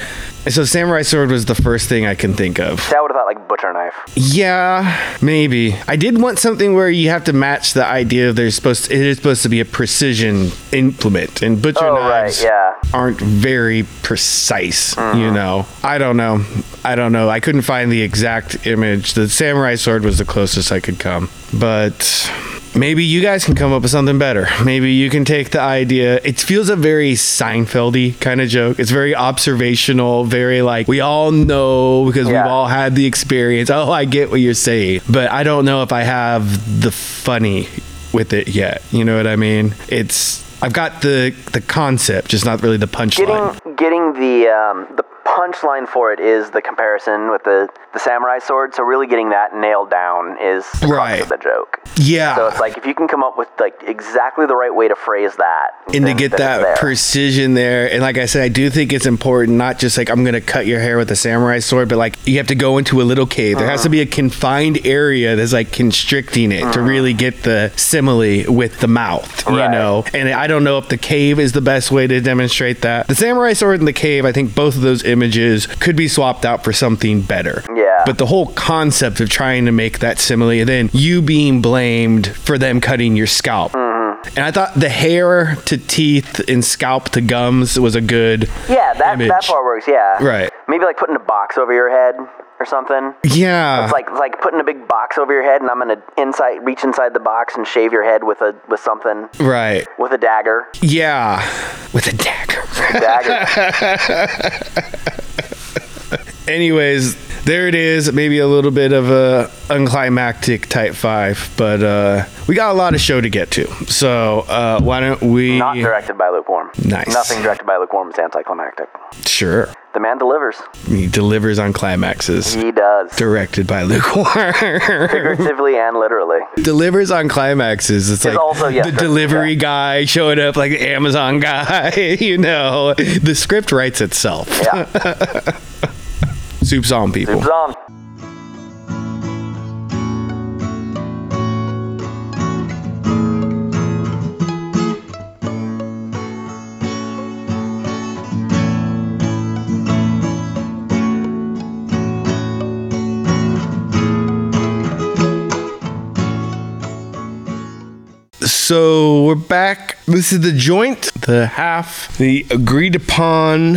so samurai sword was the first thing I can think of. That would have thought like butcher knife. Yeah, maybe. I did want something where you have to match the idea of there's supposed to, it is supposed to be a precision implement and butcher Oh, right, knives yeah. aren't very precise, mm-hmm. you know. I don't know. I don't know. I couldn't find the exact image. The samurai sword was the closest I could come. But maybe you guys can come up with something better. Maybe you can take the idea. It feels a very Seinfeldy kind of joke. It's very observational, very like we all know because we've all had the experience. Oh, I get what you're saying, but I don't know if I have the funny with it yet. You know what I mean? It's I've got the the concept, just not really the punchline. Getting getting the um, the punchline for it is the comparison with the the samurai sword. So really getting that nailed down is the crux Right. of the joke. Yeah. So it's like if you can come up with like exactly the right way to phrase that, and to get that precision there and like i said i do think it's important not just like i'm gonna cut your hair with a samurai sword but like you have to go into a little cave there has to mm. be a confined area that's like constricting it to mm. really get the simile with the mouth you know and i don't know if the cave is the best way to demonstrate that the samurai sword and the cave i think both of those images could be swapped out for something better Yeah. but the whole concept of trying to make that simile and then you being blamed for them cutting your scalp mm-hmm. And I thought the hair to teeth and scalp to gums was a good. Yeah, that image. that part works. Yeah. Right. Maybe like putting a box over your head or something. Yeah. It's like it's like putting a big box over your head, and I'm gonna inside reach inside the box and shave your head with a with something right. with a dagger. Yeah. With a dagger. Dagger. Anyways, there it is. Maybe a little bit of a unclimactic tight five, but uh, we got a lot of show to get to. So uh, why don't we? Not directed by Lukewarm. Nice. Nothing directed by Lukewarm is anticlimactic. Sure. The man delivers. He delivers on climaxes. He does. Directed by Luke Lukewarm. Figuratively and literally. delivers on climaxes. It's Is like also, yes, the delivery guy showing up like the Amazon guy. you know, the script writes itself. Yeah. Soup's on people. Soup's on. So we're back. This is the joint, the half, the agreed upon.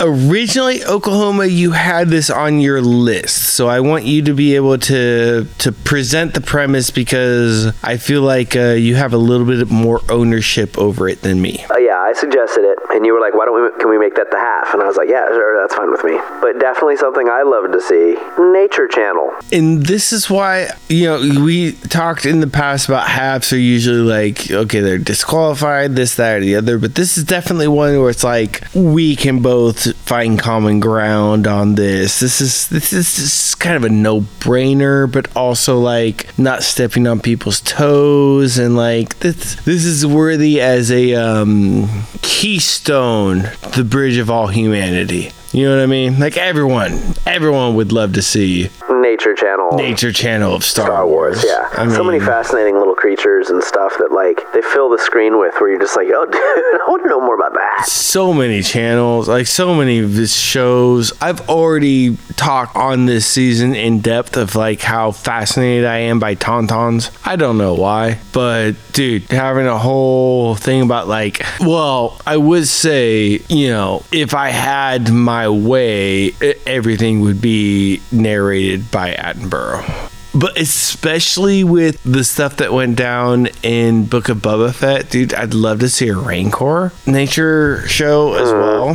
Originally, Oklahoma, you had this on your list, so I want you to be able to to present the premise because I feel like uh, you have a little bit more ownership over it than me. Uh, yeah, I suggested it, and you were like, "Why don't we? Can we make that the half?" And I was like, "Yeah, sure, that's fine with me." But definitely something I love to see: Nature Channel. And this is why, you know, we talked in the past about halves are usually like, okay, they're disqualified, this, that, or the other. But this is definitely one where it's like, we can both find common ground on this. This is, this is just kind of a no brainer, but also like not stepping on people's toes. And like, this, this is worthy as a um, keystone, the bridge of all humanity. You know what I mean? Like everyone, everyone would love to see Nature Channel. Nature Channel of Star, Star Wars, yeah. I so many fascinating little creatures and stuff that like they fill the screen with, where you're just like, oh, dude, I want to know more about that. so many channels, like so many of shows. I've already talked on this season in depth of like how fascinated I am by tauntauns. I don't know why, but dude, having a whole thing about like, well, I would say, you know, if I had my way, e- everything would be narrated by Attenborough. But especially with the stuff that went down in Book of Boba Fett, dude, I'd love to see a Rancor nature show as well.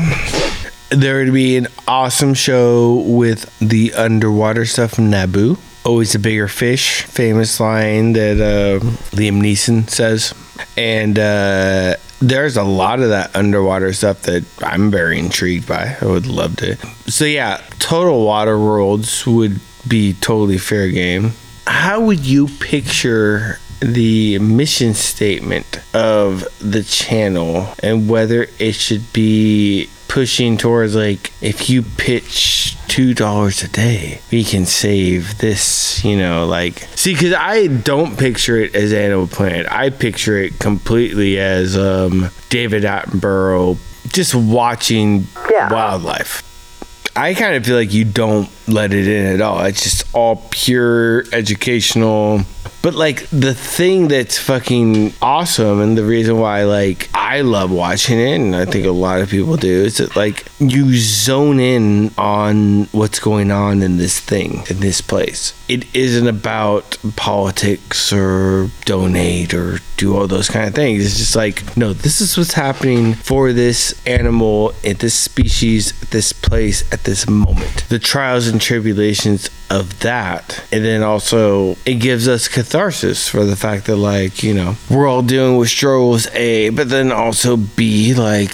There would be an awesome show with the underwater stuff from Naboo. Always a bigger fish, famous line that uh, Liam Neeson says. And uh, there's a lot of that underwater stuff that I'm very intrigued by. I would love to. So, yeah, Total Water Worlds would be totally fair game. How would you picture the mission statement of the channel and whether it should be pushing towards like if you pitch two dollars a day we can save this you know like see because i don't picture it as animal planet i picture it completely as um david attenborough just watching Yeah. wildlife I kind of feel like you don't let it in at all. It's just all pure educational. But like the thing that's fucking awesome and the reason why like I love watching it and I think a lot of people do is that like you zone in on what's going on in this thing in this place. It isn't about politics or donate or do all those kind of things. It's just like, no, this is what's happening for this animal at this species, this place, at this moment. The trials and tribulations of that. And then also it gives us catharsis for the fact that like, you know, we're all dealing with struggles A, but then also B, like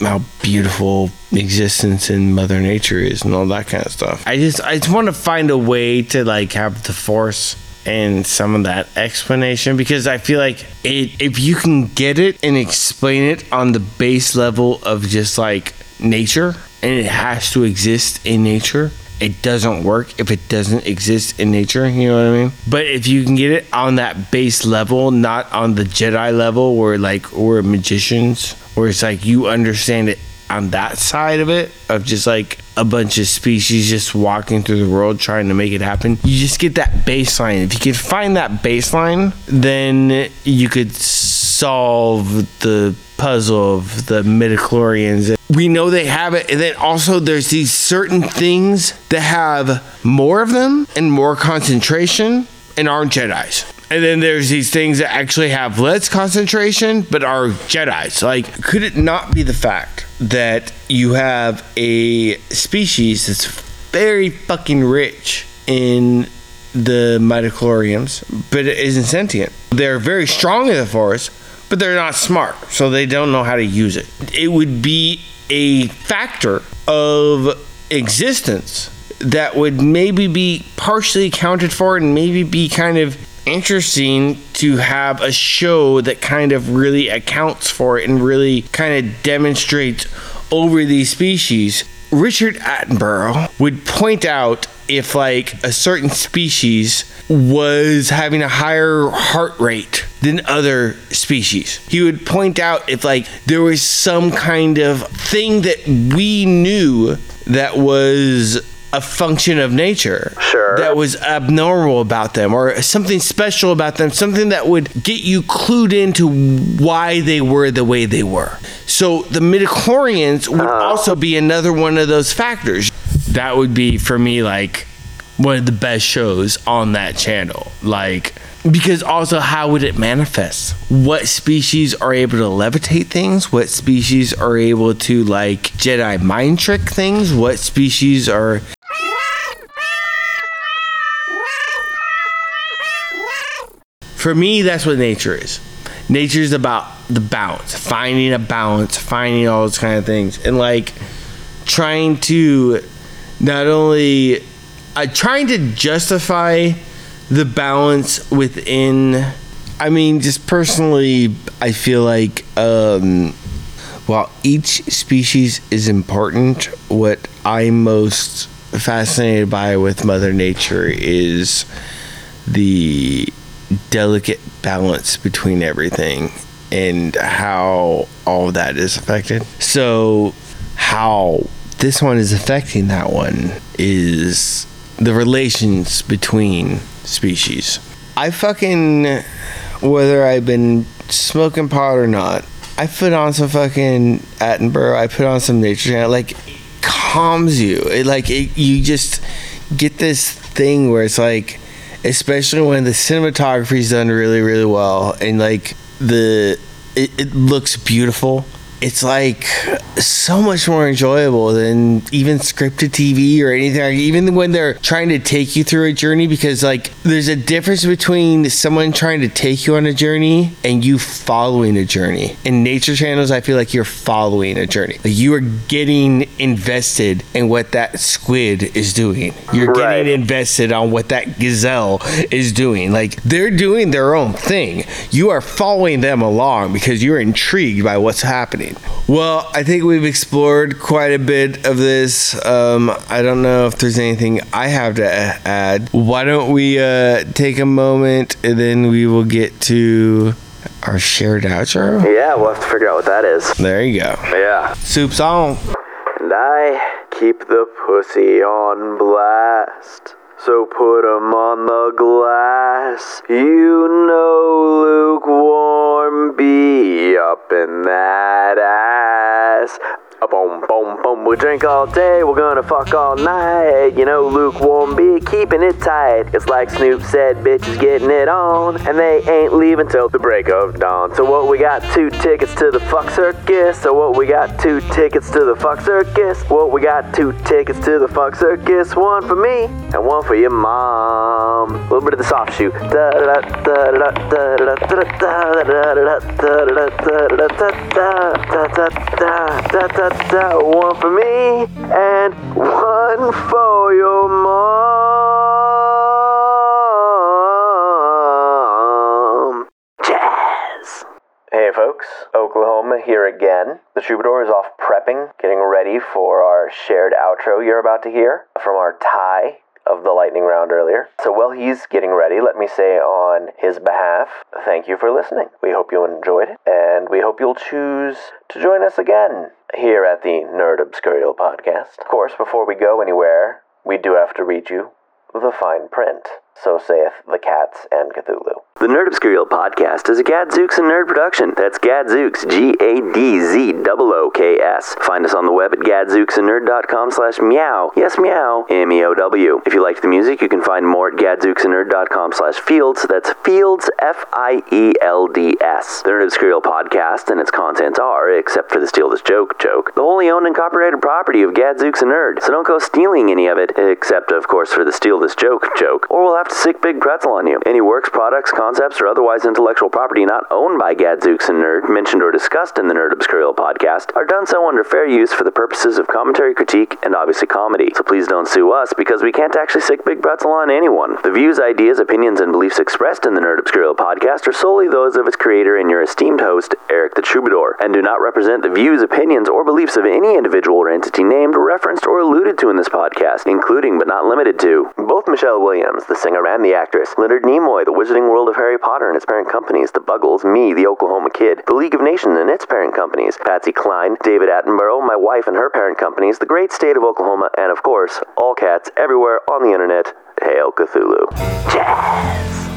how beautiful existence in mother nature is and all that kind of stuff. I just I just want to find a way to like have the force and some of that explanation because I feel like it if you can get it and explain it on the base level of just like nature and it has to exist in nature it doesn't work if it doesn't exist in nature you know what i mean? But if you can get it on that base level not on the jedi level where like we're magicians where it's like you understand it on that side of it of just like a bunch of species just walking through the world trying to make it happen you just get that baseline. If you could find that baseline then you could solve the puzzle of the midichlorians. We know they have it, and then also there's these certain things that have more of them and more concentration and aren't Jedi's. And then there's these things that actually have less concentration but are Jedi's. Like, could it not be the fact that you have a species that's very fucking rich in the midichlorians, but it isn't sentient? They're very strong in the force, but they're not smart, so they don't know how to use it. It would be a factor of existence that would maybe be partially accounted for and maybe be kind of interesting to have a show that kind of really accounts for it and really kind of demonstrates over these species. Richard Attenborough would point out if like a certain species was having a higher heart rate than other species. He would point out if like there was some kind of thing that we knew that was a function of nature Sure. that was abnormal about them or something special about them something that would get you clued into why they were the way they were so the midichlorians would uh-huh. also be another one of those factors that would be for me like one of the best shows on that channel. Like because also how would it manifest? What species are able to levitate things? What species are able to like jedi mind trick things? What species are for me that's what nature is. Nature is about the balance finding a balance finding all those kind of things. And like trying to not only uh, trying to justify the balance within i mean just personally i feel like um while each species is important what i'm most fascinated by with mother nature is the delicate balance between everything and how all that is affected. So, how this one is affecting that one is the relations between species. I fucking, whether I've been smoking pot or not, I put on some fucking Attenborough, I put on some Nature Channel, like, calms you. It, like, it, you just get this thing where it's like, especially when the cinematography is done really really well and like the it, it looks beautiful it's like so much more enjoyable than even scripted TV or anything. Like, even when they're trying to take you through a journey, because like there's a difference between someone trying to take you on a journey and you following a journey. In nature channels, I feel like you're following a journey. Like you are getting invested in what that squid is doing. You're Right. getting invested on what that gazelle is doing. Like they're doing their own thing. You are following them along because you're intrigued by what's happening. Well, I think we've explored quite a bit of this. Um, I don't know if there's anything I have to add. Why don't we uh, take a moment and then we will get to our shared outro? Yeah, we'll have to figure out what that is. There you go. Yeah. Soup's on. And I keep the pussy on blast. So put 'em on the glass. You know, lukewarm, be up in that ass. A boom, boom, boom. We drink all day, we're gonna fuck all night. You know, lukewarm, be keeping it tight. It's like Snoop said, bitches getting it on, and they ain't leaving till the break of dawn. So what we got? Two tickets to the fuck circus. So what we got? Two tickets to the fuck circus. What we got? Two tickets to the fuck circus. One for me and one for your mom. A little bit of the soft shoe. One for me and one for your mom. Jazz. Hey folks, Oklahoma here again. The troubadour is off prepping, getting ready for our shared outro you're about to hear from our tie of the lightning round earlier. So while he's getting ready, let me say on his behalf, thank you for listening. We hope you enjoyed it, and we hope you'll choose to join us again here at the Nerd Obscurial Podcast. Of course, before we go anywhere, we do have to read you the fine print. So saith the cats and Cthulhu. The Nerd Obscurial podcast is a Gadzooks and Nerd production. That's Gadzooks, G-A-D-Z-O-O-K-S. Find us on the web at gadzooksanerd.com slash meow. Yes, meow. M-E-O-W. If you liked the music, you can find more at gadzooksanerd.com slash fields. That's fields, F-I-E-L-D-S. The Nerd Obscurial podcast and its contents are, except for the Steal This Joke joke, the wholly owned and copyrighted property of Gadzooks and Nerd. So don't go stealing any of it, except, of course, for the Steal This Joke joke, or we'll have to sic big pretzel on you. Any works, products, concepts, or otherwise intellectual property not owned by Gadzooks and Nerd, mentioned or discussed in the Nerd Obscurial podcast, are done so under fair use for the purposes of commentary, critique, and obviously comedy. So please don't sue us because we can't actually sic big pretzel on anyone. The views, ideas, opinions, and beliefs expressed in the Nerd Obscurial podcast are solely those of its creator and your esteemed host, Erik the Troubadour, and do not represent the views, opinions, or beliefs of any individual or entity named, referenced, or alluded to in this podcast, including but not limited to both Michelle Williams, the singer and the actress, Leonard Nimoy, the Wizarding World of Harry Potter and its parent companies, The Buggles, me, the Oklahoma Kid, the League of Nations and its parent companies, Patsy Cline, David Attenborough, my wife and her parent companies, the great state of Oklahoma, and of course, all cats everywhere on the internet. Hail Cthulhu. Jazz!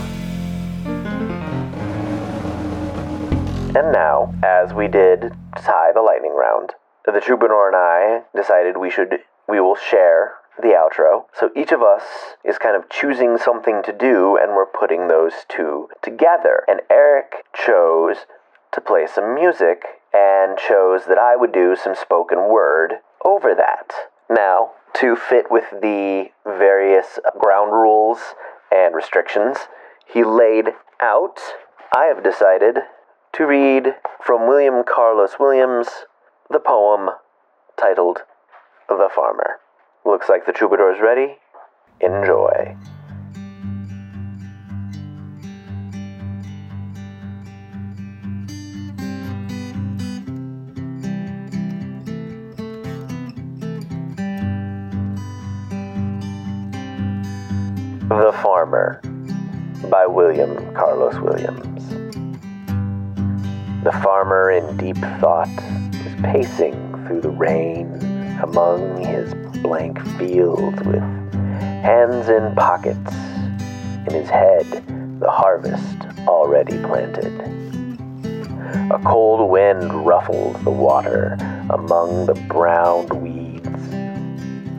And now, as we did tie the lightning round, the troubadour and I decided we should we will share the outro. So each of us is kind of choosing something to do and we're putting those two together. And Erik chose to play some music and chose that I would do some spoken word over that. Now, to fit with the various ground rules and restrictions he laid out, I have decided to read from William Carlos Williams the poem titled The Farmer. Looks like the troubadour's ready. Enjoy. The Farmer by William Carlos Williams. The farmer in deep thought is pacing through the rain among his blank fields with hands in pockets. In his head, the harvest already planted. A cold wind ruffles the water among the browned weeds.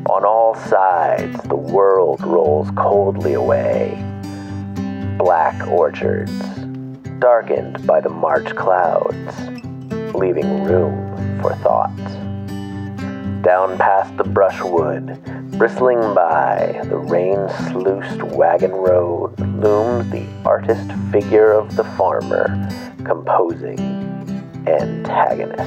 On all sides, the world rolls coldly away. Black orchards, darkened by the March clouds, leaving room for thought. Down past the brushwood, bristling by the rain sluiced wagon road, looms the artist figure of the farmer, composing antagonist.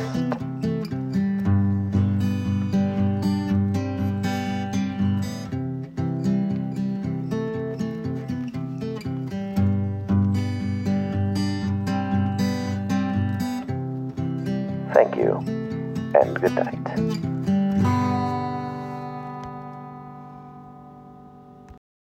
Thank you, and good night.